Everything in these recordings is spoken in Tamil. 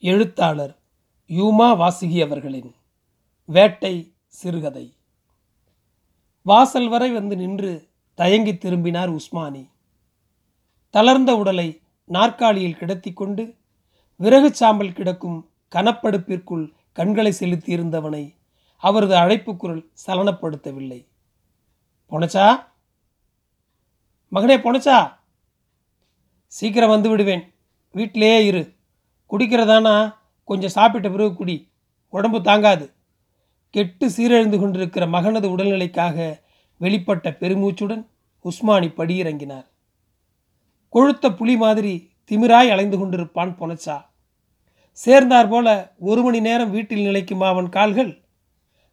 எழுத்தாளர் யூமா வாசுகி அவர்களின் வேட்டை சிறுகதை. வாசல் வரை வந்து நின்று தயங்கி திரும்பினார் உஸ்மானி. தளர்ந்த உடலை நாற்காலியில் கிடத்திக் கொண்டு விறகு சாம்பல் கிடக்கும் கனப்படுப்பிற்குள் கண்களை செலுத்தியிருந்தவனை அவரது அழைப்பு குரல் சலனப்படுத்தவில்லை. பொனச்சா? மகனே பொனச்சா? சீக்கிரம் வந்து விடுவேன். வீட்டிலேயே இரு. குடிக்கிறதானா? கொஞ்சம் சாப்பிட்ட பிறகு குடி. உடம்பு தாங்காது. கெட்டு சீரழிந்து கொண்டிருக்கிற மகனது உடல்நிலைக்காக வெளிப்பட்ட பெருமூச்சுடன் உஸ்மானி படியிறங்கினார். கொழுத்த புலி மாதிரி திமிராய் அலைந்து கொண்டிருப்பான் பொனச்சா. சேர்ந்தார் போல ஒரு மணி நேரம் வீட்டில் நிலைக்கும் அவன் கால்கள்?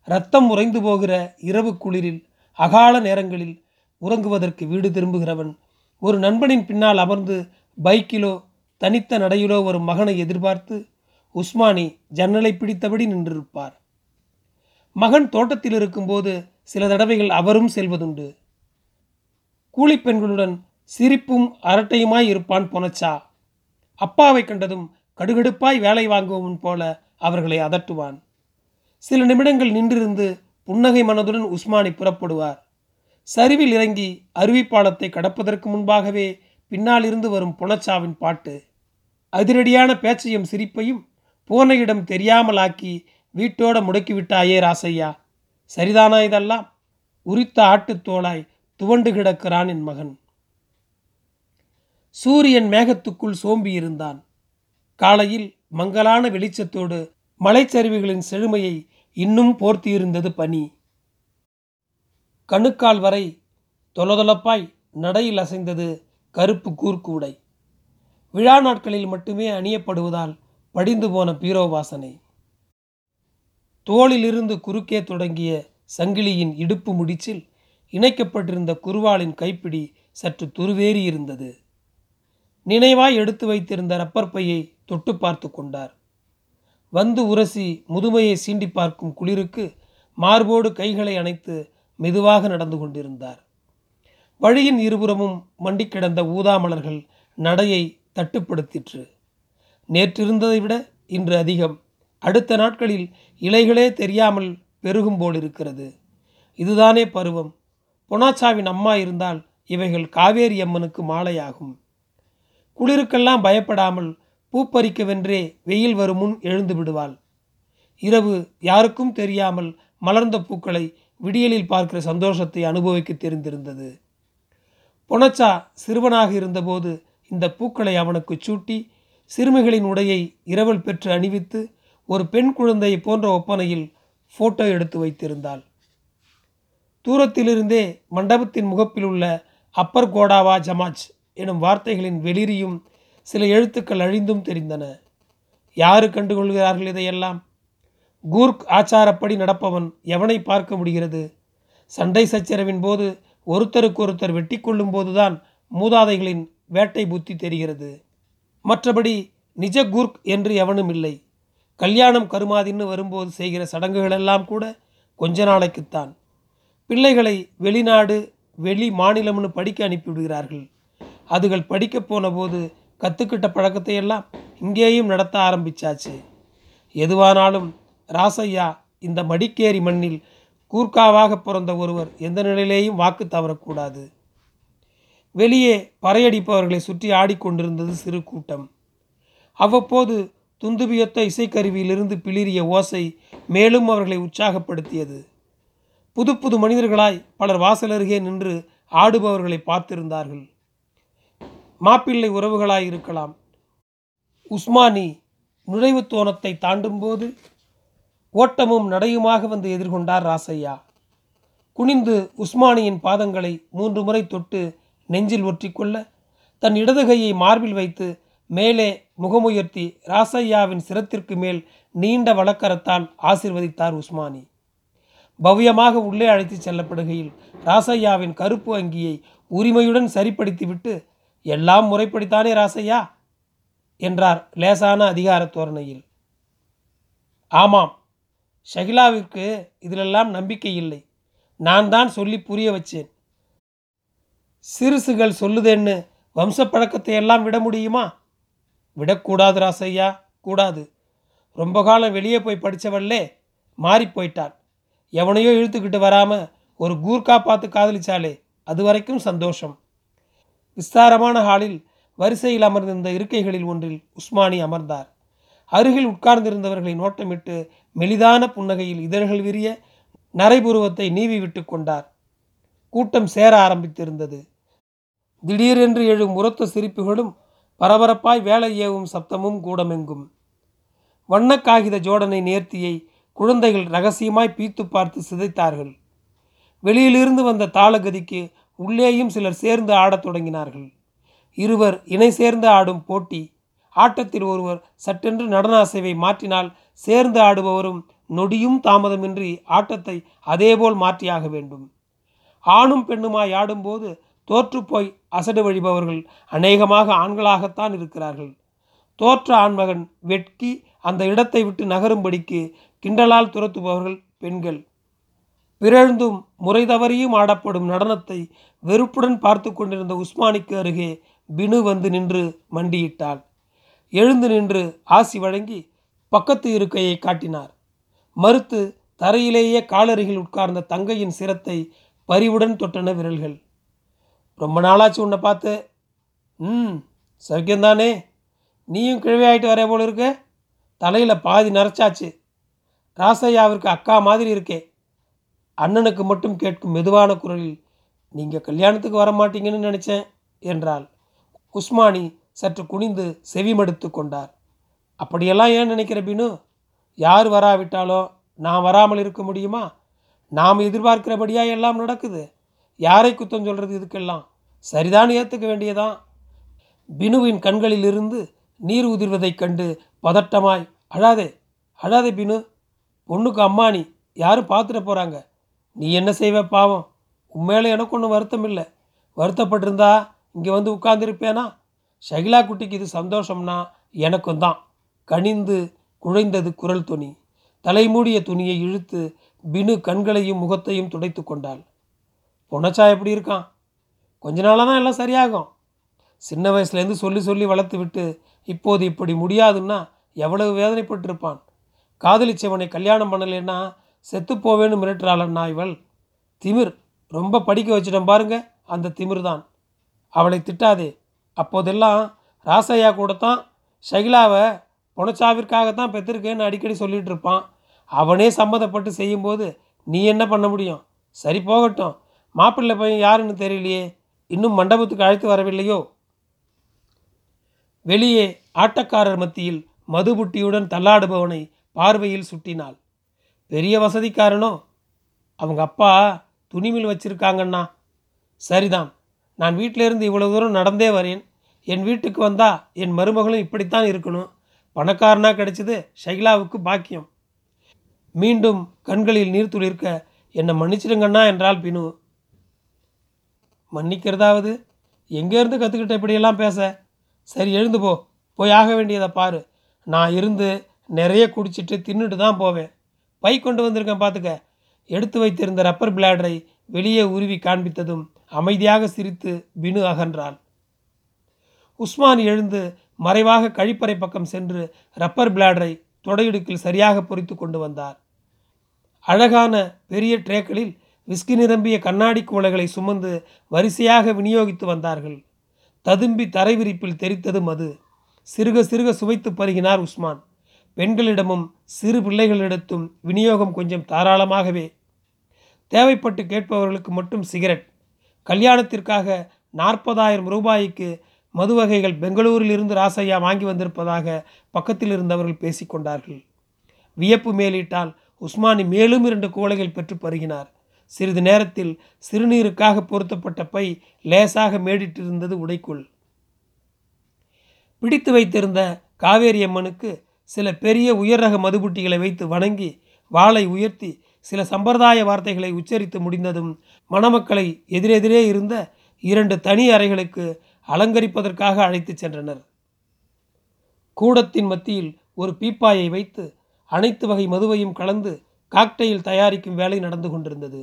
ரத்தம் உறைந்து போகிற இரவு குளிரில் அகால நேரங்களில் உறங்குவதற்கு வீடு திரும்புகிறவன் ஒரு நண்பனின் பின்னால் அமர்ந்து பைக்கிலோ தனித்த நடையிலோ ஒரு மகனை எதிர்பார்த்து உஸ்மானி ஜன்னலை பிடித்தபடி நின்றிருப்பார். மகன் தோட்டத்தில் இருக்கும்போது சில தடவைகள் அவரும் செல்வதுண்டு. கூலிப்பெண்களுடன் சிரிப்பும் அரட்டையுமாய் இருப்பான் பொனச்சா. அப்பாவை கண்டதும் கடுகடுப்பாய் வேலை வாங்குவன் போல அவர்களை அதட்டுவான். சில நிமிடங்கள் நின்றிருந்து புன்னகை மனதுடன் உஸ்மானி புறப்படுவார். சரிவில் இறங்கி அருவிப்பாலத்தை கடப்பதற்கு முன்பாகவே பின்னாலிருந்து வரும் புனச்சாவின் பாட்டு. அதிரடியான பேச்சையும் சிரிப்பையும் பூனையிடம் தெரியாமலாக்கி வீட்டோட முடக்கிவிட்டாயே ராசையா. சரிதானா இதெல்லாம்? உரித்த ஆட்டுத்தோளாய் துவண்டு கிடக்கிறான் என் மகன். சூரியன் மேகத்துக்குள் சோம்பி இருந்தான். காலையில் மங்கலான வெளிச்சத்தோடு மலைச்சரிவுகளின் செழுமையை இன்னும் போர்த்தியிருந்தது பனி. கணுக்கால் வரை தொலதொலப்பாய் நடையில் அசைந்தது கருப்பு கூர்க்கூடை. விழா நாட்களில் மட்டுமே அணியப்படுவதால் படிந்து போன பீரோ வாசனை. தோளிலிருந்து குறுக்கே தொடங்கிய சங்கிலியின் இடுப்பு முடிச்சில் இணைக்கப்பட்டிருந்த குருவாளின் கைப்பிடி சற்று துருவேறி இருந்தது. நினைவாய் எடுத்து வைத்திருந்த ரப்பர் பையை தொட்டு பார்த்து கொண்டார். வந்து உரசி முதுமையை சீண்டி பார்க்கும் குளிருக்கு மார்போடு கைகளை அணைத்து மெதுவாக நடந்து கொண்டிருந்தார். வழியின் இருபுறமும் மண்டி கிடந்த ஊதாமலர்கள் நடையை தட்டுப்படுத்திற்று. நேற்றிருந்ததை விட இன்று அதிகம். அடுத்த நாட்களில் இலைகளே தெரியாமல் பெருகும் போல் இருக்கிறது இதுதானே பருவம். பொனாச்சாவின் அம்மா இருந்தால் இவைகள் காவேரி அம்மனுக்கு மாலையாகும். குளிருக்கெல்லாம் பயப்படாமல் பூப்பறிக்கவென்றே வெயில் வரும் முன் எழுந்து விடுவாள். இரவு யாருக்கும் தெரியாமல் மலர்ந்த பூக்களை விடியலில் பார்க்கிற சந்தோஷத்தை அனுபவிக்க தெரிந்திருந்தது. பொனச்சா சிறுவனாக இருந்தபோது இந்த பூக்களை அவனுக்கு சூட்டி சிறுமிகளின் உடையை இரவல் பெற்று அணிவித்து ஒரு பெண் குழந்தை போன்ற ஒப்பனையில் போட்டோ எடுத்து வைத்திருந்தாள். தூரத்திலிருந்தே மண்டபத்தின் முகப்பில் உள்ள அப்பர் கோடாவா ஜமாஜ் எனும் வார்த்தைகளின் வெளிரியும் சில எழுத்துக்கள் அழிந்தும் தெரிந்தன. யாரு கண்டுகொள்கிறார்கள் இதையெல்லாம்? கூர்க் ஆச்சாரப்படி நடப்பவன் எவனை பார்க்க முடிகிறது? சண்டை சச்சரவின் போது ஒருத்தருக்கு ஒருத்தர் வெட்டி கொள்ளும் போதுதான் மூதாதைகளின் வேட்டை புத்தி தெரிகிறது. மற்றபடி நிஜ குர்க் என்று எவனும் இல்லை. கல்யாணம் கருமாதின்னு வரும்போது செய்கிற சடங்குகளெல்லாம் கூட கொஞ்ச நாளைக்குத்தான். பிள்ளைகளை வெளிநாடு வெளி மாநிலம்னு படிக்க அனுப்பிவிடுகிறார்கள். அதுகள் படிக்க போன போது கற்றுக்கிட்ட பழக்கத்தை எல்லாம் இங்கேயும் நடத்த ஆரம்பிச்சாச்சு. எதுவானாலும் ராசையா இந்த மடிக்கேரி மண்ணில் கூர்க்காவாக பிறந்த ஒருவர் எந்த நிலையிலேயும் வாக்கு தவறக்கூடாது. வெளியே பறையடிப்பவர்களை சுற்றி ஆடிக்கொண்டிருந்தது சிறு கூட்டம். அவ்வப்போது துந்துபியொத்த இசைக்கருவியிலிருந்து பிளிரிய ஓசை மேலும் அவர்களை உற்சாகப்படுத்தியது. புது புது மனிதர்களாய் பலர் வாசல் அருகே நின்று ஆடுபவர்களை பார்த்திருந்தார்கள். மாப்பிள்ளை உறவுகளாய் இருக்கலாம் உஸ்மானி நுழைவு தோணத்தை தாண்டும்போது ஓட்டமும் நடையுமாக வந்து எதிர்கொண்டார் ராசையா குனிந்து உஸ்மானியின் பாதங்களை மூன்று முறை தொட்டு நெஞ்சில் ஒற்றிக்கொள்ள தன் இடது கையை மார்பில் வைத்து மேலே முகமுயர்த்தி ராசையாவின் சிரத்திற்கு மேல் நீண்ட வழக்கரத்தால் ஆசிர்வதித்தார் உஸ்மானி. பவ்யமாக உள்ளே அழைத்துச் செல்லப்படுகையில் ராசையாவின் கருப்பு அங்கியை உரிமையுடன் சரிப்படுத்திவிட்டு எல்லாம் முறைப்படித்தானே ராசையா என்றார் லேசான அதிகார தோரணையில். ஆமாம் ஷகிலாவிற்கு இதிலெல்லாம் நம்பிக்கை இல்லை. நான் தான் சொல்லி புரிய வச்சேன். சிறுசுகள் சொல்லுதேன்னு வம்ச பழக்கத்தை எல்லாம் விட முடியுமா? விடக்கூடாது ராசையா கூடாது. ரொம்ப காலம் வெளியே போய் படித்தவள்லே மாறி போயிட்டாள். எவனையோ இழுத்துக்கிட்டு வராமல் ஒரு கூர்க்கா பார்த்து காதலிச்சாலே அது வரைக்கும் சந்தோஷம். விஸ்தாரமான ஹாலில் வரிசையில் அமர்ந்திருந்த இருக்கைகளில் ஒன்றில் உஸ்மானி அமர்ந்தார். அருகில் உட்கார்ந்திருந்தவர்களை நோட்டமிட்டு மெலிதான புன்னகையில் இதழ்கள் விரிய நரைபுருவத்தை நீவி விட்டு கொண்டார். கூட்டம் சேர ஆரம்பித்திருந்தது. திடீரென்று எழும் உரத்த சிரிப்புகளும் பரபரப்பாய் வேலை ஏவும் சப்தமும் கூடமெங்கும். வண்ணக் காகித ஜோடனை நேர்த்தியை குழந்தைகள் ரகசியமாய் பீத்து பார்த்து சிதைத்தார்கள். வெளியிலிருந்து வந்த தாளகதிக்கு உள்ளேயும் சிலர் சேர்ந்து ஆடத் தொடங்கினார்கள். இருவர் இணை சேர்ந்து ஆடும் போட்டி ஆட்டத்தில் ஒருவர் சட்டென்று நடன அசைவை மாற்றினால் சேர்ந்து ஆடுபவரும் நொடியும் தாமதமின்றி ஆட்டத்தை அதேபோல் மாற்றியாக வேண்டும். ஆணும் பெண்ணுமாய் ஆடும்போது தோற்றுப்போய் அசடு வழிபவர்கள் அநேகமாக ஆண்களாகத்தான் இருக்கிறார்கள். தோற்ற ஆண்மகன் வெட்கி அந்த இடத்தை விட்டு நகரும்படிக்கு கிண்டலால் துரத்துபவர்கள் பெண்கள். பிறழ்ந்தும் முறை தவறியும் ஆடப்படும் நடனத்தை வெறுப்புடன் பார்த்து கொண்டிருந்த உஸ்மானிக்கு அருகே பினு வந்து நின்று மண்டியிட்டாள். எழுந்து நின்று ஆசி வழங்கி பக்கத்து இருக்கையை காட்டினார். மறுத்து தரையிலேயே காலருகில் உட்கார்ந்த தங்கையின் சிரத்தை பரிவுடன் தொட்டன விரல்கள். ரொம்ப நாளாச்சு உன்னை பார்த்து. ம் சௌக்கியந்தானே நீயும் கிழவி ஆகிட்டு வரே போல இருக்க? தலையில் பாதி நரைச்சாச்சு. ராசையாவிற்கு அக்கா மாதிரி இருக்கே. அண்ணனுக்கு மட்டும் கேட்கும் மெதுவான குரலில் நீங்கள் கல்யாணத்துக்கு வர மாட்டீங்கன்னு நினச்சேன் என்றாள். உஸ்மானி சற்று குனிந்து செவிமடுத்து கொண்டார். அப்படியெல்லாம் ஏன் நினைக்கிற பினு? யார் வராவிட்டாலோ நான் வராமல் இருக்க முடியுமா? நாம் எதிர்பார்க்கிறபடியாக எல்லாம் நடக்குது. யாரை குத்தம் சொல்கிறது இதுக்கெல்லாம்? சரிதான் ஏற்றுக்க வேண்டியதான் பினுவின் கண்களிலிருந்து நீர் உதிர்வதைக் கண்டு பதட்டமாய் அழாதே அழாதே பினு. பொண்ணுக்கு அம்மானி யாரும் பார்த்துட போகிறாங்க நீ என்ன செய்வ பாவம்? உண்மையில எனக்கு ஒன்றும் வருத்தம் இல்லை. வருத்தப்பட்டிருந்தா இங்கே வந்து உட்கார்ந்துருப்பேனா? ஷகிலா குட்டிக்கு இது சந்தோஷம்னா எனக்கும் தான். கனிந்து குழைந்தது குரல் துணி. தலைமூடிய துணியை இழுத்து பினு கண்களையும் முகத்தையும் துடைத்து கொண்டாள். பொனச்சா எப்படி இருக்கான்? கொஞ்ச நாளாக தான் எல்லாம் சரியாகும். சின்ன வயசுலேருந்து சொல்லி சொல்லி வளர்த்து விட்டு இப்போது இப்படி முடியாதுன்னா எவ்வளவு வேதனைப்பட்டிருப்பான். காதலிச்சவனை கல்யாணம் பண்ணலைன்னா செத்துப்போவேன்னு மிரட்டுறாளன்னா இவள்? திமிர் ரொம்ப படிக்க வச்சிட்டோம் பாருங்க அந்த திமிர் தான் அவளை திட்டாதே. அப்போதெல்லாம் ராசையா கூட தான் ஷகிலாவை பொனச்சாவிற்காகத்தான் பெற்றிருக்கேன்னு அடிக்கடி சொல்லிகிட்டு இருப்பான் அவனே சம்மதப்பட்டு செய்யும்போது நீ என்ன பண்ண முடியும்? சரி போகட்டும். மாப்பிள்ளை பையன் யாருன்னு தெரியலையே. இன்னும் மண்டபத்துக்கு அழைத்து வரவில்லையோ? வெளியே ஆட்டக்காரர் மத்தியில் மதுபுட்டியுடன் தள்ளாடுபவனை பார்வையில் சுட்டினாள். பெரிய வசதிக்காரனோ? அவங்க அப்பா துணிமில் வச்சிருக்காங்கண்ணா. சரிதான். நான் வீட்டிலேருந்து இவ்வளோ தூரம் நடந்தே வரேன். என் வீட்டுக்கு வந்தா என் மருமகளும் இப்படித்தான் இருக்கணும். பணக்காரனா கிடைச்சது ஷைலாவுக்கு பாக்கியம். மீண்டும் கண்களில் நீர்த்துளிர்க்க என்னை மன்னிச்சிடுங்கண்ணா என்றால் பினு. மன்னிக்கிறதாவது? எங்கேருந்து கற்றுக்கிட்ட இப்படியெல்லாம் பேச? சரி எழுந்து போ. போய் ஆக வேண்டியதை பாரு. நான் இருந்து நிறைய குடிச்சிட்டு தின்னுட்டு தான் போவேன். பை கொண்டு வந்திருக்கேன் பார்த்துக்க எடுத்து வைத்திருந்த ரப்பர் பிளாடரை வெளியே உருவி காண்பித்ததும் அமைதியாக சிரித்து பினு அகன்றாள் உஸ்மான் எழுந்து மறைவாக கழிப்பறை பக்கம் சென்று ரப்பர் பிளாடரை தொடையிடுக்கில் சரியாக பொறித்து கொண்டு வந்தார். அழகான பெரிய ட்ரேக்களில் விஸ்கி நிரம்பிய கண்ணாடி குவளைகளை சுமந்து வரிசையாக விநியோகித்து வந்தார்கள். ததும்பி தரை விரிப்பில் தெரித்தது மது சிறுக சிறுக சுவைத்து பருகினார் உஸ்மான். பெண்களிடமும் சிறு பிள்ளைகளிடத்தும் விநியோகம் கொஞ்சம் தாராளமாகவே. தேவைப்பட்டு கேட்பவர்களுக்கு மட்டும் சிகரெட் கல்யாணத்திற்காக நாற்பதாயிரம் ரூபாய்க்கு மது வகைகள் பெங்களூரில் இருந்து ராசையா வாங்கி வந்திருப்பதாக பக்கத்தில் இருந்தவர்கள் பேசிக்கொண்டார்கள். வியப்பு மேலிட்டால் உஸ்மானி மேலும் இரண்டு குவளைகள் பெற்று பருகினார். சிறிது நேரத்தில் சிறுநீருக்காக பொருத்தப்பட்ட பை லேசாக மேடிட்டிருந்தது உடைக்குள். பிடித்து வைத்திருந்த காவேரி அம்மனுக்கு சில பெரிய உயர் ரக மதுபுட்டிகளை வைத்து வணங்கி வாளை உயர்த்தி சில சம்பிரதாய வார்த்தைகளை உச்சரித்து முடிந்ததும் மணமக்களை எதிரெதிரே இருந்த இரண்டு தனி அறைகளுக்கு அலங்கரிப்பதற்காக அழைத்துச் சென்றனர். கூடத்தின் மத்தியில் ஒரு பீப்பாயை வைத்து அனைத்து வகை மதுவையும் கலந்து காக்டெயில் தயாரிக்கும் வேலை நடந்து கொண்டிருந்தது.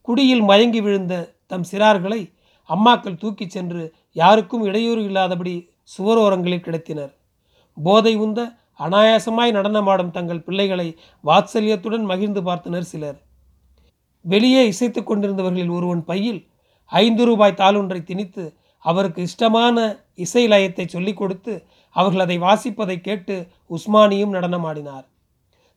குடியில் மயங்கி விழுந்த தம் சிறார்களை அம்மாக்கள் தூக்கிச் சென்று யாருக்கும் இடையூறு இல்லாதபடி சுவரோரங்களில் கிடத்தினர். போதை உந்த அனாயாசமாய் நடனமாடும் தங்கள் பிள்ளைகளை வாத்சல்யத்துடன் மகிழ்ந்து பார்த்தனர் சிலர். வெளியே இசைத்து கொண்டிருந்தவர்களில் ஒருவன் பையில் ஐந்து ரூபாய் தாளொன்றை திணித்து அவருக்கு இஷ்டமான இசை லயத்தை சொல்லிக் கொடுத்து அவர்கள் அதை வாசிப்பதை கேட்டு உஸ்மானியும் நடனமாடினார்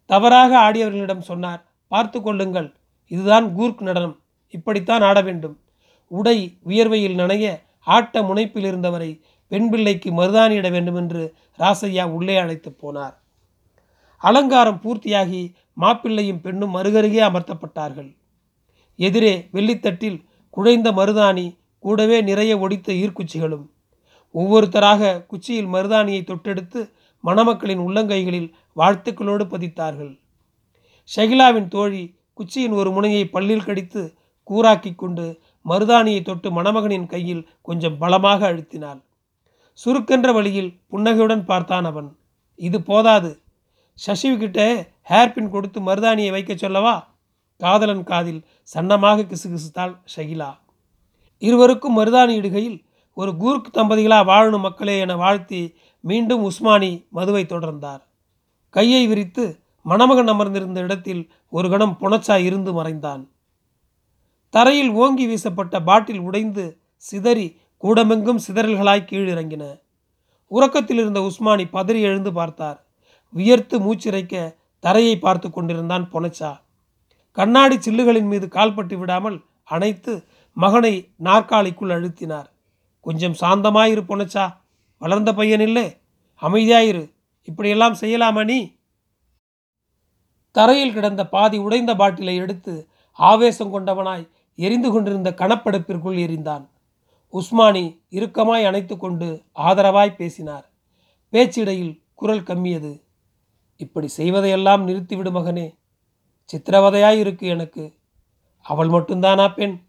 தவறாக ஆடியவர்களிடம் சொன்னார் பார்த்து கொள்ளுங்கள் இதுதான் கூர்க் நடனம் இப்படித்தான் ஆட வேண்டும். உடை வியர்வையில் நனைய ஆட்ட முனைப்பில் இருந்தவரை பெண் பிள்ளைக்கு மருதானியிட வேண்டும் என்று ராசையா உள்ளே அழைத்து போனார். அலங்காரம் பூர்த்தியாகி மாப்பிள்ளையும் பெண்ணும் அருகருகே அமர்த்தப்பட்டார்கள். எதிரே வெள்ளித்தட்டில் குழைந்த மருதாணி கூடவே நிறைய ஒடித்த ஈர்க்குச்சிகளும். ஒவ்வொருத்தராக குச்சியில் மருதாணியை தொட்டெடுத்து மணமக்களின் உள்ளங்கைகளில் வாழ்த்துக்களோடு பதித்தார்கள். ஷகிலாவின் தோழி குச்சியின் ஒரு முனையை பல்லில் கடித்து கூராக்கி கொண்டு மருதாணியை தொட்டு மணமகனின் கையில் கொஞ்சம் பலமாக அழுத்தினாள். சுருக்கென்ற வழியில் புன்னகையுடன் பார்த்தான் அவன். இது போதாது. சசிவுக்கிட்ட ஹேர்பின் கொடுத்து மருதாணியை வைக்க சொல்லவா? காதலன் காதில் சன்னமாக கிசுகிசுத்தாள் ஷகிலா. இருவருக்கும் மருதாணி இடுகையில் ஒரு கூர்க் தம்பதிகளா வாழணும் மக்களே என வாழ்த்தி மீண்டும் உஸ்மானி மதுவை தொடர்ந்தார். கையை விரித்து மணமகன் அமர்ந்திருந்த இடத்தில் ஒரு கணம் புனச்சா இருந்து மறைந்தான். தரையில் ஓங்கி வீசப்பட்ட பாட்டில் உடைந்து சிதறி கூடமெங்கும் சிதறல்களாய் கீழிறங்கின. உறக்கத்தில் இருந்த உஸ்மானி பதறி எழுந்து பார்த்தார். வியர்த்து மூச்சிறைக்க தரையை பார்த்து கொண்டிருந்தான் பொனச்சா. கண்ணாடி சில்லுகளின் மீது கால்பட்டு விடாமல் அணைத்து மகனை நாற்காலிக்குள் அழுத்தினார். கொஞ்சம் சாந்தமாயிரு பொனச்சா. வளர்ந்த பையன் இல்லை அமைதியாயிரு. இப்படியெல்லாம் செய்யலாமா நீ? தரையில் கிடந்த பாதி உடைந்த பாட்டிலை எடுத்து ஆவேசம் கொண்டவனாய் எரிந்து கொண்டிருந்த கணப்படுப்பிற்குள் எரிந்தான். உஸ்மானி இறுக்கமாய் அணைத்து கொண்டு ஆதரவாய் பேசினார். பேச்சிடையில் குரல் கம்மியது. இப்படி செய்வதையெல்லாம் நிறுத்திவிடு மகனே. சித்திரவதையாய் இருக்கு எனக்கு. அவள் மட்டும்தானா பெண்?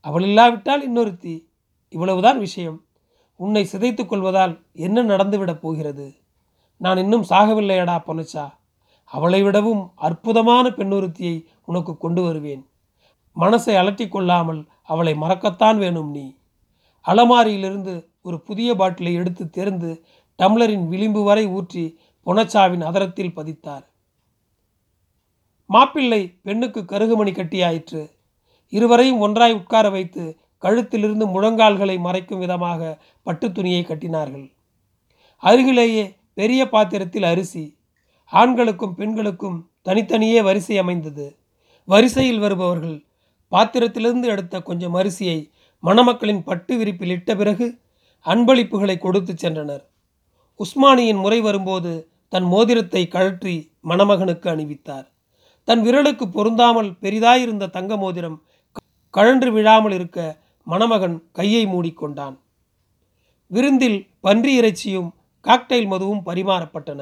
அவள் இல்லாவிட்டால் இன்னொருத்தி. இவ்வளவுதான் விஷயம். உன்னை சிதைத்துக் கொள்வதால் என்ன நடந்துவிடப் போகிறது? நான் இன்னும் சாகவில்லையடா பொனச்சா அவளை விடவும் அற்புதமான பெண்ணொருத்தியை உனக்கு கொண்டு வருவேன். மனசை அலட்டிக் கொள்ளாமல் அவளை மறக்கத்தான் வேணும் நீ. அலமாரியிலிருந்து ஒரு புதிய பாட்டிலை எடுத்து தேர்ந்து டம்ளரின் விளிம்பு வரை ஊற்றி பொனச்சாவின் அதரத்தில் பதித்தார். மாப்பிள்ளை பெண்ணுக்கு கருகுமணி கட்டியாயிற்று. இருவரையும் ஒன்றாய் உட்கார வைத்து கழுத்திலிருந்து முழங்கால்களை மறைக்கும் விதமாக பட்டு துணியை கட்டினார்கள். அருகிலேயே பெரிய பாத்திரத்தில் அரிசி ஆண்களுக்கும் பெண்களுக்கும் தனித்தனியே வரிசை அமைந்தது. வரிசையில் வருபவர்கள் பாத்திரத்திலிருந்து எடுத்த கொஞ்சம் அரிசியை மணமக்களின் பட்டு விரிப்பில் இட்ட பிறகு அன்பளிப்புகளை கொடுத்து சென்றனர். உஸ்மானியின் முறை வரும்போது தன் மோதிரத்தை கழற்றி மணமகனுக்கு அணிவித்தார். தன் விரலுக்கு பொருந்தாமல் பெரிதாயிருந்த தங்க மோதிரம் கழன்று விழாமல் இருக்க மணமகன் கையை மூடிக்கொண்டான். விருந்தில் பன்றி இறைச்சியும் காக்டைல் மதுவும் பரிமாறப்பட்டன.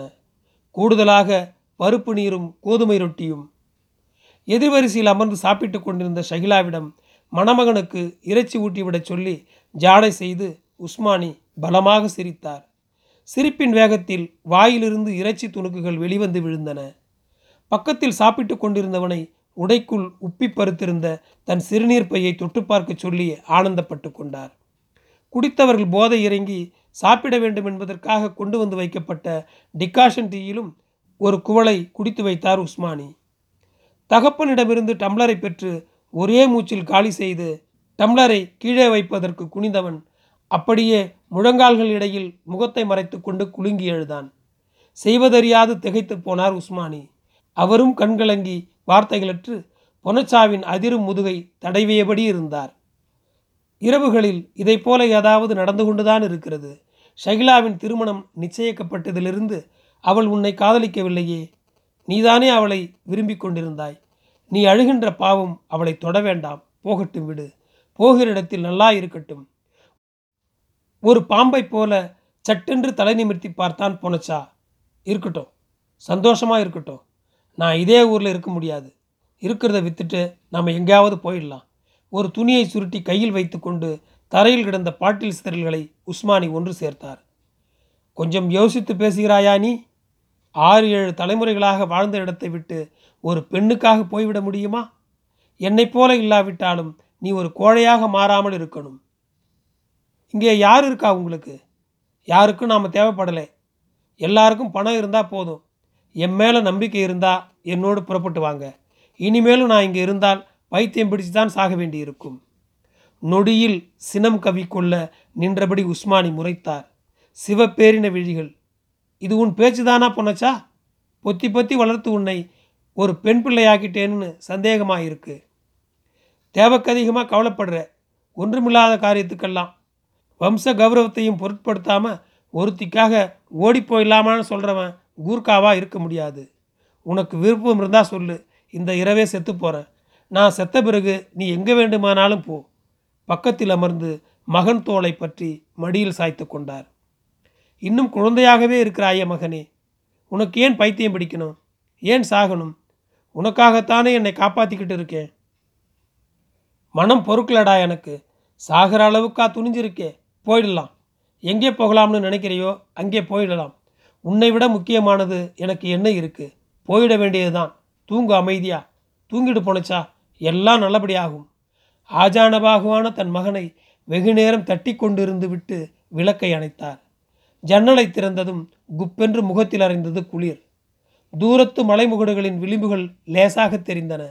கூடுதலாக பருப்பு நீரும் கோதுமை ரொட்டியும் எதிர்வரிசையில் அமர்ந்து சாப்பிட்டு கொண்டிருந்த ஷகிலாவிடம் மணமகனுக்கு இறைச்சி ஊட்டிவிடச் சொல்லி ஜாடை செய்து உஸ்மானி பலமாக சிரித்தார். சிரிப்பின் வேகத்தில் வாயிலிருந்து இறைச்சி துணுக்குகள் வெளிவந்து விழுந்தன. பக்கத்தில் சாப்பிட்டு கொண்டிருந்தவனை உடைக்குள் உப்பி பருத்திருந்த தன் சிறுநீர் பையை தொட்டு பார்க்க சொல்லி ஆனந்தப்பட்டு கொண்டார். குடித்தவர்கள் போதை இறங்கி சாப்பிட வேண்டும் என்பதற்காக கொண்டு வந்து வைக்கப்பட்ட டிகாஷன் டீயிலும் ஒரு குவளை குடித்து வைத்தார் உஸ்மானி. தகப்பனிடமிருந்து டம்ளரை பெற்று ஒரே மூச்சில் காலி செய்து டம்ளரை கீழே வைப்பதற்கு குனிந்தவன் அப்படியே முழங்கால்கள் இடையில் முகத்தை மறைத்து கொண்டு குலுங்கி எழுதான் செய்வதறியாது திகைத்து போனார் உஸ்மானி. அவரும் கண்கலங்கி வார்த்தைகளற்று பொனச்சாவின் அதிரும் முதுகை தடைவியபடி இருந்தார். இரவுகளில் இதை போல ஏதாவது நடந்து கொண்டுதான் இருக்கிறது. ஷகிலாவின் திருமணம் நிச்சயிக்கப்பட்டதிலிருந்து அவள் உன்னை காதலிக்கவில்லையே. நீதானே அவளை விரும்பிக் கொண்டிருந்தாய். நீ அழுகின்ற பாவம் அவளை தொட வேண்டாம். போகட்டும் விடு. போகிற இடத்தில் நல்லா இருக்கட்டும். ஒரு பாம்பை போல சட்டென்று தலை நிமிர்த்தி பார்த்தான் போனச்சா. இருக்கட்டும். சந்தோஷமா இருக்கட்டும். நான் இதே ஊரில் இருக்க முடியாது. இருக்கிறத வித்துட்டு நாம் எங்கேயாவது போயிடலாம். ஒரு துணியை சுருட்டி கையில் வைத்துக்கொண்டு தரையில் கிடந்த பாட்டில் சிதறல்களை உஸ்மானி ஒன்று சேர்த்தார். கொஞ்சம் யோசித்து பேசுகிறாயா நீ? ஆறு ஏழு தலைமுறைகளாக வாழ்ந்த இடத்தை விட்டு ஒரு பெண்ணுக்காக போய்விட முடியுமா? என்னைப் போல இல்லாவிட்டாலும் நீ ஒரு கோழையாக மாறாமல் இருக்கணும். இங்கே யார் இருக்கா உங்களுக்கு? யாருக்கும் நாம் தேவைப்படலை. எல்லாருக்கும் பணம் இருந்தால் போதும். என் மேலே நம்பிக்கை இருந்தால் என்னோடு புறப்பட்டு வாங்க. இனிமேலும் நான் இங்கே இருந்தால் பைத்தியம் பிடிச்சு தான் சாக வேண்டியிருக்கும். நொடியில் சினம் கவி கொள்ள நின்றபடி உஸ்மானி முறைத்தார். சிவப்பேரின விழிகள் இது உன் பேச்சு தானா பொன்னச்சா? பொத்தி பொத்தி வளர்த்து உன்னை ஒரு பெண் பிள்ளையாக்கிட்டேன்னு சந்தேகமாக இருக்கு தேவைக்கு அதிகமாக கவலைப்படுற ஒன்றுமில்லாத காரியத்துக்கெல்லாம் வம்ச கௌரவத்தையும் பொருட்படுத்தாமல் ஒருத்திக்காக ஓடி போயிடலாமான்னு சொல்கிறவன் கூர்க்காவாக இருக்க முடியாது. உனக்கு விருப்பம் இருந்தால் சொல்லு. இந்த இரவே செத்து போகிறேன் நான் செத்த பிறகு நீ எங்கே வேண்டுமானாலும் போ. பக்கத்தில் அமர்ந்து மகன் தோலை பற்றி மடியில் சாய்த்து கொண்டார். இன்னும் குழந்தையாகவே இருக்கிறாயே மகனே. உனக்கு ஏன் பைத்தியம் பிடிக்கணும்? ஏன் சாகணும்? உனக்காகத்தானே என்னை காப்பாற்றிக்கிட்டு இருக்கேன். மனம் பொறுக்கலடா எனக்கு. சாகிற அளவுக்கா துணிஞ்சிருக்கே. போயிடலாம். எங்கே போகலாம்னு நினைக்கிறையோ அங்கே போயிடலாம். உன்னை விட முக்கியமானது எனக்கு என்ன இருக்கு? போயிட வேண்டியதுதான். தூங்கு அமைதியா. தூங்கிட்டு போனச்சா எல்லாம் நல்லபடியாகும். ஆஜானபாகுவான தன் மகனை வெகு நேரம் தட்டி கொண்டிருந்து விட்டு விளக்கை அணைத்தார். ஜன்னலை திறந்ததும் குப்பென்று முகத்தில் அறைந்தது குளிர். தூரத்து மலைமுகடுகளின் விளிம்புகள் லேசாக தெரிந்தன.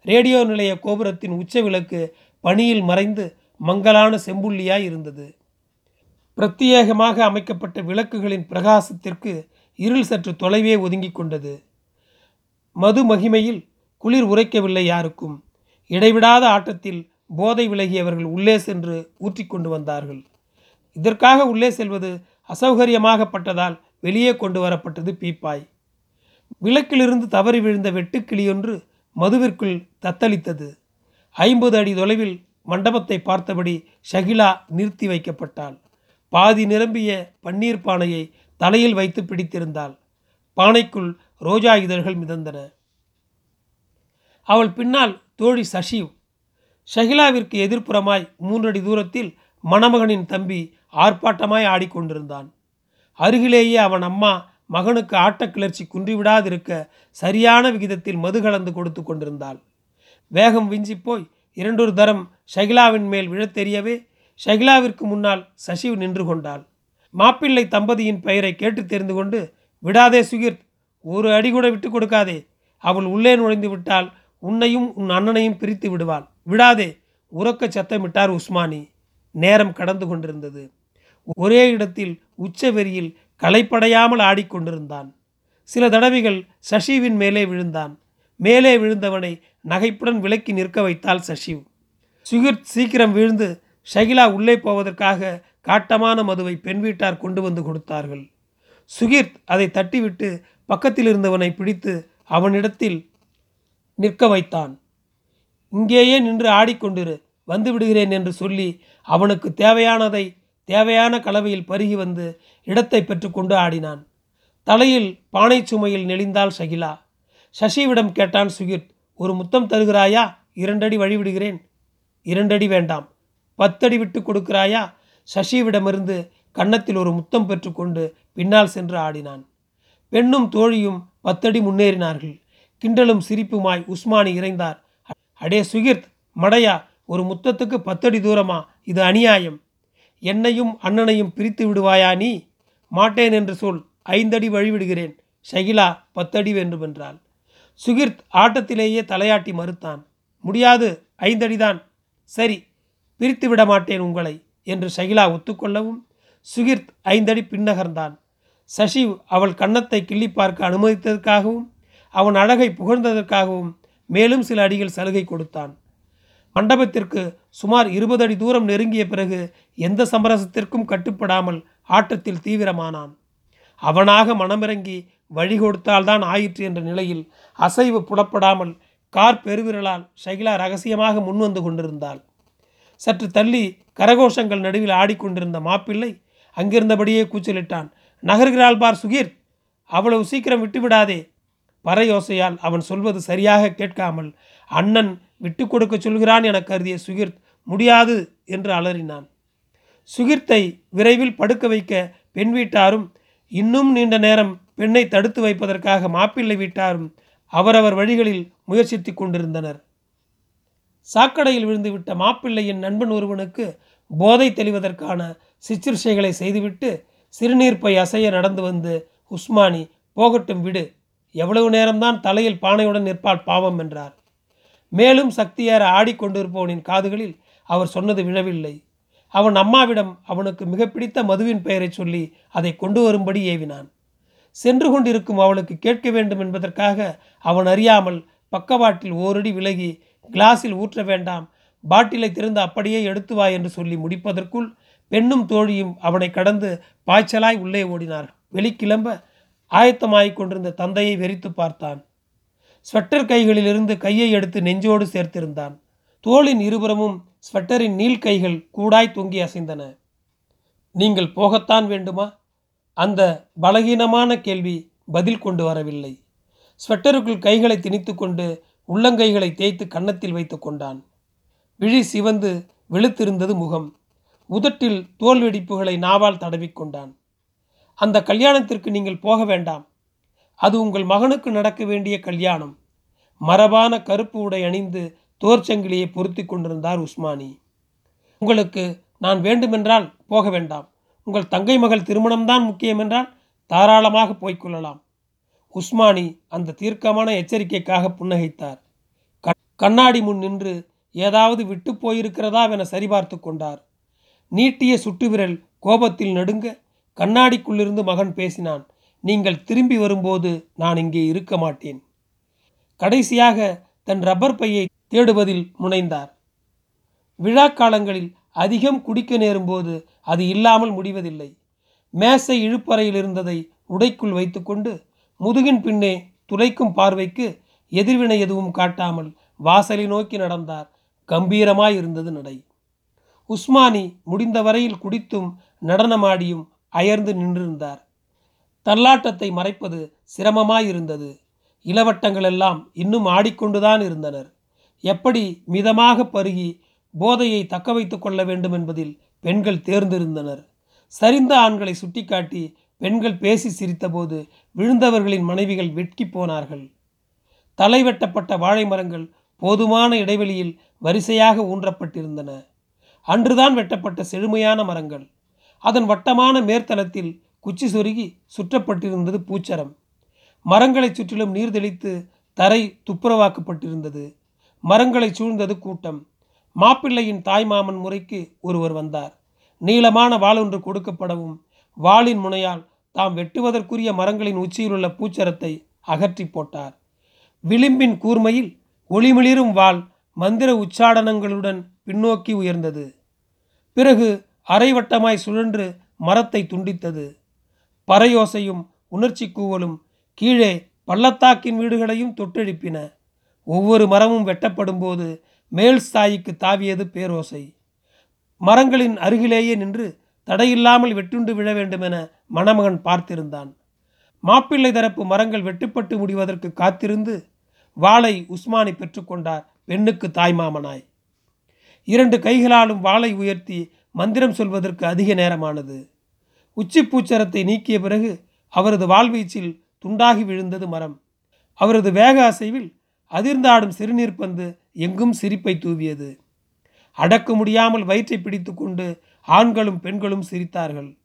ரேடியோ நிலைய கோபுரத்தின் உச்ச விளக்கு பனியில் மறைந்து மங்கலான செம்புள்ளியாய் இருந்தது. பிரத்யேகமாக அமைக்கப்பட்ட விளக்குகளின் பிரகாசத்திற்கு இருள் சற்று தொலைவே ஒதுங்கிக் கொண்டது. மது மகிமையில் குளிர் உரைக்கவில்லை யாருக்கும். இடைவிடாத ஆட்டத்தில் போதை விலகியவர்கள் உள்ளே சென்று ஊற்றிக்கொண்டு வந்தார்கள். இதற்காக உள்ளே செல்வது அசௌகரியமாகப்பட்டதால் வெளியே கொண்டு வரப்பட்டது பீப்பாய். விளக்கிலிருந்து தவறி விழுந்த வெட்டுக்கிளியொன்று மதுவிற்குள் தத்தளித்தது. ஐம்பது அடி தொலைவில் மண்டபத்தை பார்த்தபடி ஷகிலா நிறுத்தி வைக்கப்பட்டாள். பாதி நிரம்பிய பன்னீர் பானையை தலையில் வைத்து பிடித்திருந்தாள். பானைக்குள் ரோஜா இதழ்கள் மிதந்தன. அவள் பின்னால் தோழி சஷிவ். ஷகிலாவிற்கு எதிர்ப்புறமாய் மூன்றடி தூரத்தில் மணமகனின் தம்பி ஆர்ப்பாட்டமாய் ஆடிக்கொண்டிருந்தான். அருகிலேயே அவன் அம்மா மகனுக்கு ஆட்டக்கிளர்ச்சி குன்றிவிடாதிருக்க சரியான விகிதத்தில் மது கலந்து கொடுத்து கொண்டிருந்தாள். வேகம் விஞ்சி போய் இரண்டொரு தரம் ஷகிலாவின் மேல் விழத் தெரியவே ஷகிலாவிற்கு முன்னால் சசிவ் நின்று கொண்டாள். மாப்பிள்ளை தம்பதியின் பெயரை கேட்டு தெரிந்து கொண்டு விடாதே சுகிர்த் ஒரு அடி கூட விட்டு கொடுக்காதே. அவள் உள்ளே நுழைந்து விட்டால் உன்னையும் உன் அண்ணனையும் பிரித்து விடுவாள். விடாதே உறக்க சத்தமிட்டார் உஸ்மானி. நேரம் கடந்து கொண்டிருந்தது. ஒரே இடத்தில் உச்சவெறியில் களைப்படையாமல் ஆடிக்கொண்டிருந்தான். சில தடவைகள் சஷிவின் மேலே விழுந்தான். மேலே விழுந்தவனை நகைப்புடன் விலக்கி நிற்க வைத்தாள் சஷிவ். சுகிர்த் சீக்கிரம் விழுந்து ஷகிலா உள்ளே போவதற்காக காட்டமான மதுவை பெண் வீட்டார் கொண்டு வந்து கொடுத்தார்கள். சுகிர்த் அதை தட்டிவிட்டு பக்கத்தில் இருந்தவனை பிடித்து அவனிடத்தில் நிற்க வைத்தான். இங்கேயே நின்று ஆடிக்கொண்டிரு வந்து விடுகிறேன் என்று சொல்லி அவனுக்கு தேவையானதை தேவையான கலவையில் பருகி வந்து இடத்தை பெற்றுக்கொண்டு ஆடினான். தலையில் பானை சுமையில் நெளிந்தாள் சகிலா. சசிவிடம் கேட்டான் சுகிர் ஒரு முத்தம் தருகிறாயா? இரண்டடி வழிவிடுகிறேன். இரண்டடி வேண்டாம். பத்தடி விட்டு கொடுக்கிறாயா? சசிவிடமிருந்து கன்னத்தில் ஒரு முத்தம் பெற்றுக்கொண்டு பின்னால் சென்று ஆடினான். பெண்ணும் தோழியும் பத்தடி முன்னேறினார்கள். கிண்டலும் சிரிப்புமாய் உஸ்மானி இறைந்தார். அடே சுகிர்த் மடையா ஒரு முத்தத்துக்கு பத்தடி தூரமா? இது அநியாயம். என்னையும் அண்ணனையும் பிரித்து விடுவாயா நீ? மாட்டேன் என்று சொல். ஐந்தடி வழிவிடுகிறேன். ஷகிலா பத்தடி வேண்டுமென்றாள் சுகிர்த் ஆட்டத்திலேயே தலையாட்டி மறுத்தான். முடியாது ஐந்தடிதான். சரி பிரித்து விட மாட்டேன் உங்களை என்று ஷகிலா ஒத்துக்கொள்ளவும் சுகிர்த் ஐந்தடி பின்னகர்ந்தான். சசிவ் அவள் கன்னத்தை கிள்ளி பார்க்க அனுமதித்ததற்காகவும் அவன் அழகை புகழ்ந்ததற்காகவும் மேலும் சில அடிகள் சலுகை கொடுத்தான். மண்டபத்திற்கு சுமார் இருபது அடி தூரம் நெருங்கிய பிறகு எந்த சமரசத்திற்கும் கட்டுப்படாமல் ஆட்டத்தில் தீவிரமானான். அவனாக மனமிறங்கி வழி கொடுத்தால்தான் ஆயிற்று என்ற நிலையில் அசைவு புலப்படாமல் கார் பெருவிரலால் ஷைலா ரகசியமாக முன்வந்து கொண்டிருந்தாள். சற்று தள்ளி கரகோஷங்கள் நடுவில் ஆடிக்கொண்டிருந்த மாப்பிள்ளை அங்கிருந்தபடியே கூச்சலிட்டான். நகர்கிறாள் பார் சுகீர் அவ்வளவு சீக்கிரம் விட்டுவிடாதே. பறையோசையால் அவன் சொல்வது சரியாக கேட்காமல் அண்ணன் விட்டு கொடுக்க சொல்கிறான் என கருதிய சுகிர்த் முடியாது என்று அலறினான். சுகிர்த்தை விரைவில் படுக்க வைக்க பெண் வீட்டாரும் இன்னும் நீண்ட நேரம் பெண்ணை தடுத்து வைப்பதற்காக மாப்பிள்ளை வீட்டாரும் அவரவர் வழிகளில் முயற்சித்து கொண்டிருந்தனர். சாக்கடையில் விழுந்துவிட்ட மாப்பிள்ளையின் நண்பன் ஒருவனுக்கு போதை தெளிவதற்கான சிற்றிசைகளை செய்துவிட்டு சிறுநீர்ப்பை அசைய நடந்து வந்து உஸ்மானி போகட்டும் விடு. எவ்வளவு நேரம்தான் தலையில் பானையுடன் நிற்பாள் பாவம் என்றார். மேலும் சக்தியேற ஆடிக்கொண்டிருப்பவனின் காதுகளில் அவர் சொன்னது விழவில்லை. அவன் அம்மாவிடம் அவனுக்கு மிக பிடித்த மதுவின் பெயரை சொல்லி அதை கொண்டு வரும்படி ஏவினான். சென்று கொண்டிருக்கும் அவளுக்கு கேட்க வேண்டும் என்பதற்காக அவன் அறியாமல் பக்கவாட்டில் ஓரடி விலகி கிளாஸில் ஊற்ற வேண்டாம் பாட்டிலை திறந்து அப்படியே எடுத்து வா என்று சொல்லி முடிப்பதற்குள் பெண்ணும் தோழியும் அவனை கடந்து பாய்ச்சலாய் உள்ளே ஓடினார் வெளிக்கிளம்ப ஆயத்தமாகிக் கொண்டிருந்த தந்தையை வெறித்து பார்த்தான். ஸ்வெட்டர் கைகளிலிருந்து கையை எடுத்து நெஞ்சோடு சேர்த்திருந்தான். தோளின் இருபுறமும் ஸ்வெட்டரின் நீள் கைகள் கூடாய் தொங்கி அசைந்தன. நீங்கள் போகத்தான் வேண்டுமா? அந்த பலகீனமான கேள்வி பதில் கொண்டு வரவில்லை. ஸ்வெட்டருக்குள் கைகளை திணித்து கொண்டு உள்ளங்கைகளை தேய்த்து கன்னத்தில் வைத்து கொண்டான். விழி சிவந்து வெளுத்திருந்தது முகம். உதட்டில் தோல் வெடிப்புகளை நாவால் தடவிக்கொண்டான் அந்த கல்யாணத்திற்கு நீங்கள் போக வேண்டாம். அது உங்கள் மகனுக்கு நடக்க வேண்டிய கல்யாணம். மரபான கருப்பு உடை அணிந்து தோர்ச்சங்கிலியை பொருத்தி கொண்டிருந்தார் உஸ்மானி. உங்களுக்கு நான் வேண்டுமென்றால் போக வேண்டாம். உங்கள் தங்கை மகள் திருமணம்தான் முக்கியம் என்றால் தாராளமாக போய்க்கொள்ளலாம் உஸ்மானி அந்த தீர்க்கமான எச்சரிக்கைக்காக புன்னகைத்தார். கண்ணாடி முன் நின்று ஏதாவது விட்டு போயிருக்கிறதா என சரிபார்த்து கொண்டார். நீட்டிய சுட்டுவிரல் கோபத்தில் நடுங்க கண்ணாடிக்குள்ளிருந்து மகன் பேசினான். நீங்கள் திரும்பி வரும்போது நான் இங்கே இருக்க மாட்டேன். கடைசியாக தன் ரப்பர் பையை தேடுவதில் முனைந்தார். விழா காலங்களில் அதிகம் குடிக்க நேரும்போது அது இல்லாமல் முடிவதில்லை. மேசை இழுப்பறையில் இருந்ததை உடைக்குள் வைத்துக்கொண்டு முதுகின் பின்னே துளைக்கும் பார்வைக்கு எதிர்வினை எதுவும் காட்டாமல் வாசலை நோக்கி நடந்தார். கம்பீரமாய் இருந்தது நடை. உஸ்மானி முடிந்த வரையில் குடித்தும் நடனமாடியும் அயர்ந்து நின்றிருந்தார். தள்ளாட்டத்தை மறைப்பது சிரமமாயிருந்தது. இளவட்டங்கள் எல்லாம் இன்னும் ஆடிக்கொண்டுதான் இருந்தனர். எப்படி மிதமாக பருகி போதையை தக்க வைத்து கொள்ள வேண்டும் என்பதில் பெண்கள் தேர்ந்திருந்தனர். சரிந்த ஆண்களை சுட்டிக்காட்டி பெண்கள் பேசி சிரித்தபோது விழுந்தவர்களின் மனைவிகள் வெட்கி போனார்கள். தலை வெட்டப்பட்ட வாழை மரங்கள் போதுமான இடைவெளியில் வரிசையாக ஊன்றப்பட்டிருந்தன. அன்றுதான் வெட்டப்பட்ட செழுமையான மரங்கள். அதன் வட்டமான மேற்தளத்தில் குச்சி சொருகி சுற்றப்பட்டிருந்தது பூச்சரம். மரங்களை சுற்றிலும் நீர் தெளித்து தரை துப்புரவாக்கப்பட்டிருந்தது. மரங்களை சூழ்ந்தது கூட்டம். மாப்பிள்ளையின் தாய் மாமன் முறைக்கு ஒருவர் வந்தார். நீளமான வாள் ஒன்று கொடுக்கப்படவும் வாளின் முனையால் தாம் வெட்டுவதற்குரிய மரங்களின் உச்சியிலுள்ள பூச்சரத்தை அகற்றி போட்டார். விளிம்பின் கூர்மையில் ஒளிமிளிரும் வாள் மந்திர உச்சாடனங்களுடன் பின்னோக்கி உயர்ந்தது. பிறகு அரைவட்டமாய் சுழன்று மரத்தை துண்டித்தது. பறையோசையும் உணர்ச்சி கூவலும் கீழே பள்ளத்தாக்கின் வீடுகளையும் தொட்டெழுப்பின ஒவ்வொரு மரமும் வெட்டப்படும் போது மேல் ஸ்தாயிக்கு தாவியது பேரோசை. மரங்களின் அருகிலேயே நின்று தடையில்லாமல் வெட்டுண்டு விழ வேண்டுமென மணமகன் பார்த்திருந்தான். மாப்பிள்ளை தரப்பு மரங்கள் வெட்டுப்பட்டு முடிவதற்கு காத்திருந்து வாளை உஸ்மானி பெற்றுக்கொண்டார் பெண்ணுக்கு தாய்மாமனாய். இரண்டு கைகளாலும் வாளை உயர்த்தி மந்திரம் சொல்வதற்கு அதிக நேரமானது. உச்சி பூச்சரத்தை நீக்கிய பிறகு அவரது வாழ்வீச்சில் துண்டாகி விழுந்தது மரம். அவரது வேக அசைவில் அதிர்ந்தாடும் சிறுநீர் பந்து எங்கும் சிரிப்பை தூவியது. அடக்க முடியாமல் வயிற்றை பிடித்து கொண்டு ஆண்களும் பெண்களும் சிரித்தார்கள்.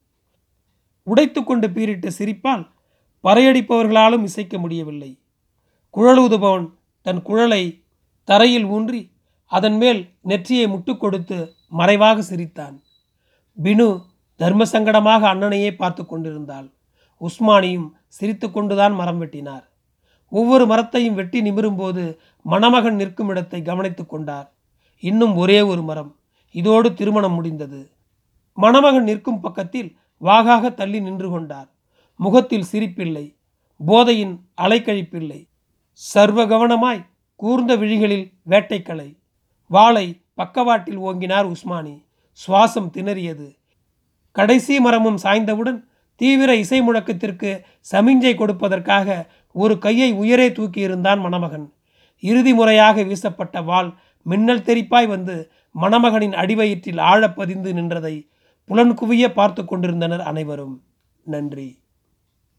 உடைத்து கொண்டு பீரிட்ட சிரிப்பால் பறையடிப்பவர்களாலும் இசைக்க முடியவில்லை. குழலுதுபவன் தன் குழலை தரையில் ஊன்றி அதன் மேல் நெற்றியை முட்டு கொடுத்து மறைவாக சிரித்தான். பினு தர்ம சங்கடமாக அண்ணனையே பார்த்து கொண்டிருந்தாள். உஸ்மானியும் சிரித்து கொண்டுதான் மரம் வெட்டினார். ஒவ்வொரு மரத்தையும் வெட்டி நிமிரும்போது மணமகன் நிற்கும் இடத்தை கவனித்துக் கொண்டார். இன்னும் ஒரே ஒரு மரம். இதோடு திருமணம் முடிந்தது. மணமகன் நிற்கும் பக்கத்தில் வாகாக தள்ளி நின்று கொண்டார். முகத்தில் சிரிப்பில்லை. போதையின் அலைக்கழிப்பில்லை. சர்வ கவனமாய் கூர்ந்த விழிகளில் வேட்டைக்கலை. வாளை பக்கவாட்டில் ஓங்கினார் உஸ்மானி. சுவாசம் திணறியது. கடைசி மரமும் சாய்ந்தவுடன் தீவிர இசை முழக்கத்திற்கு சமிஞ்சை கொடுப்பதற்காக ஒரு கையை உயரே தூக்கியிருந்தான் மணமகன். இறுதி முறையாக வீசப்பட்ட வாள் மின்னல் தெரிப்பாய் வந்து மணமகனின் அடிவயிற்றில் ஆழப்பதிந்து நின்றதை புலன்குவிய பார்த்து கொண்டிருந்தனர் அனைவரும். நன்றி.